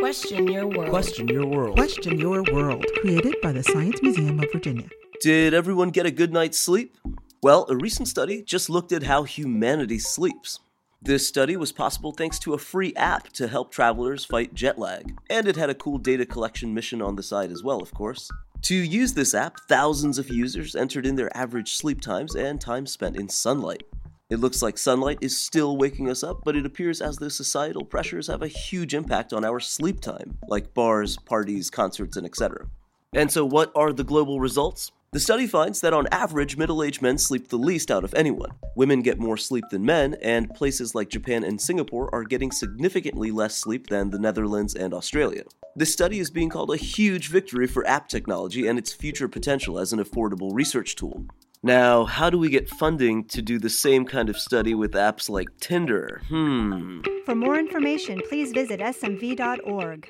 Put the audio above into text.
Question your world. Question your world. Question Your World, created by the Science Museum of Virginia. Did everyone get a good night's sleep? Well, a recent study just looked at how humanity sleeps. This study was possible thanks to a free app to help travelers fight jet lag, and it had a cool data collection mission on the side as well, of course. To use this app, thousands of users entered in their average sleep times and time spent in sunlight. It looks like sunlight is still waking us up, but it appears as though societal pressures have a huge impact on our sleep time, like bars, parties, concerts, and etc. And so, what are the global results? The study finds that on average, middle aged men sleep the least out of anyone. Women get more sleep than men, and places like Japan and Singapore are getting significantly less sleep than the Netherlands and Australia. This study is being called a huge victory for app technology and its future potential as an affordable research tool. Now, how do we get funding to do the same kind of study with apps like Tinder? Hmm. For more information, please visit smv.org.